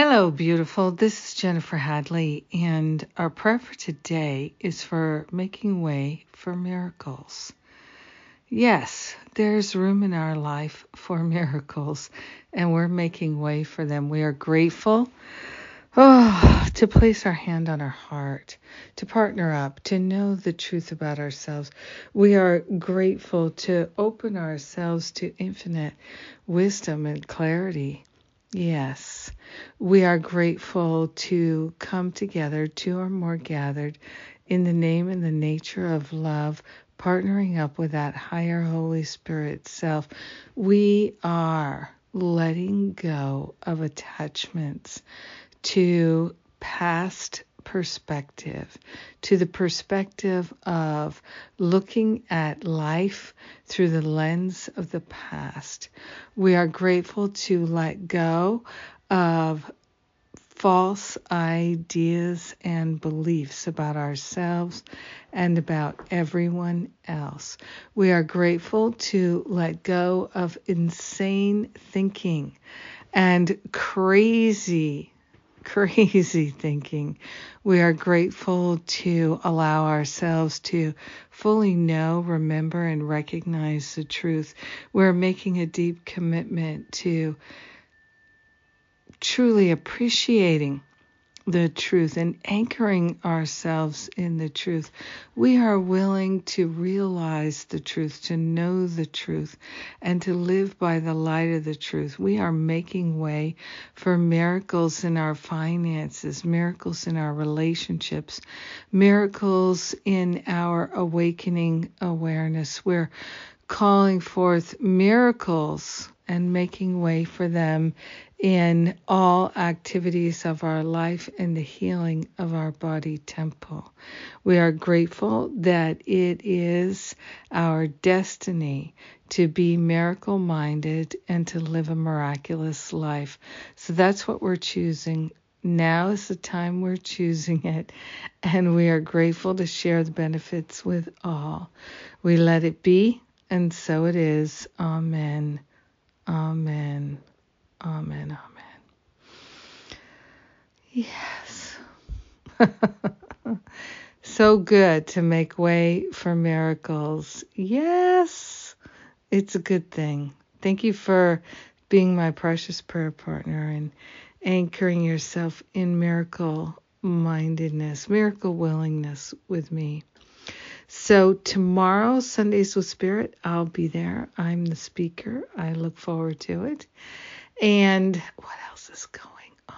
Hello, beautiful. This is Jennifer Hadley, and our prayer for today is for making way for miracles. Yes, there's room in our life for miracles, and we're making way for them. We are grateful oh, to place our hand on our heart, to partner up, to know the truth about ourselves. We are grateful to open ourselves to infinite wisdom and clarity. Yes, we are grateful to come together, two or more gathered, in the name and the nature of love, partnering up with that higher Holy Spirit self. We are letting go of attachments to past perspective, to the perspective of looking at life through the lens of the past. We are grateful to let go of false ideas and beliefs about ourselves and about everyone else. We are grateful to let go of insane thinking and crazy crazy thinking. We are grateful to allow ourselves to fully know, remember, and recognize the truth. We're making a deep commitment to truly appreciating the truth and anchoring ourselves in the truth. We are willing to realize the truth, to know the truth, and to live by the light of the truth. We are making way for miracles in our finances, miracles in our relationships, miracles in our awakening awareness. We're calling forth miracles and making way for them in all activities of our life and the healing of our body temple. We are grateful that it is our destiny to be miracle minded and to live a miraculous life. So that's what we're choosing. Now is the time we're choosing it, and we are grateful to share the benefits with all. We let it be, and so it is. Amen. Amen. Amen. Amen. Yes. so good to make way for miracles. Yes. It's a good thing. Thank you for being my precious prayer partner and anchoring yourself in miracle mindedness, miracle willingness with me. So, tomorrow, Sundays with Spirit, I'll be there. I'm the speaker. I look forward to it. And what else is going on?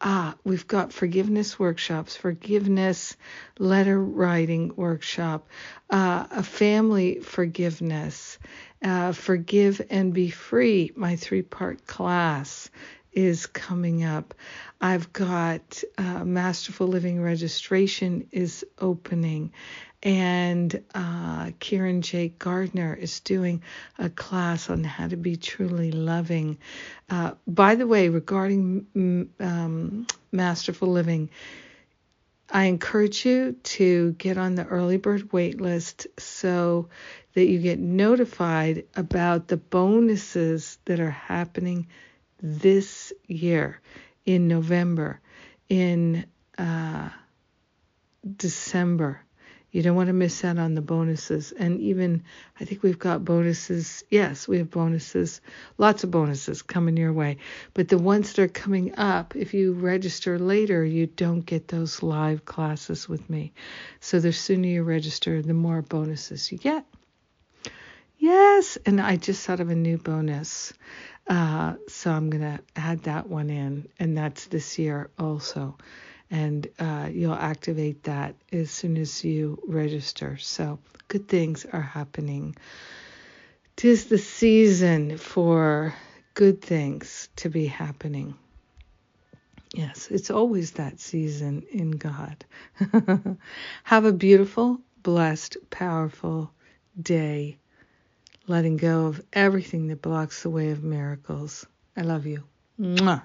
Ah, we've got forgiveness workshops, forgiveness letter writing workshop, uh, a family forgiveness, uh, forgive and be free, my three part class is coming up. I've got uh, Masterful Living registration is opening, and uh, Kieran J. Gardner is doing a class on how to be truly loving. Uh, by the way, regarding um, Masterful Living, I encourage you to get on the early bird wait list so that you get notified about the bonuses that are happening this year in November, in uh, December. You don't want to miss out on the bonuses. And even, I think we've got bonuses. Yes, we have bonuses, lots of bonuses coming your way. But the ones that are coming up, if you register later, you don't get those live classes with me. So the sooner you register, the more bonuses you get. Yes, and I just thought of a new bonus. Uh, so I'm going to add that one in, and that's this year also and uh, you'll activate that as soon as you register. So good things are happening. Tis the season for good things to be happening. Yes, it's always that season in God. Have a beautiful, blessed, powerful day, letting go of everything that blocks the way of miracles. I love you. Mwah.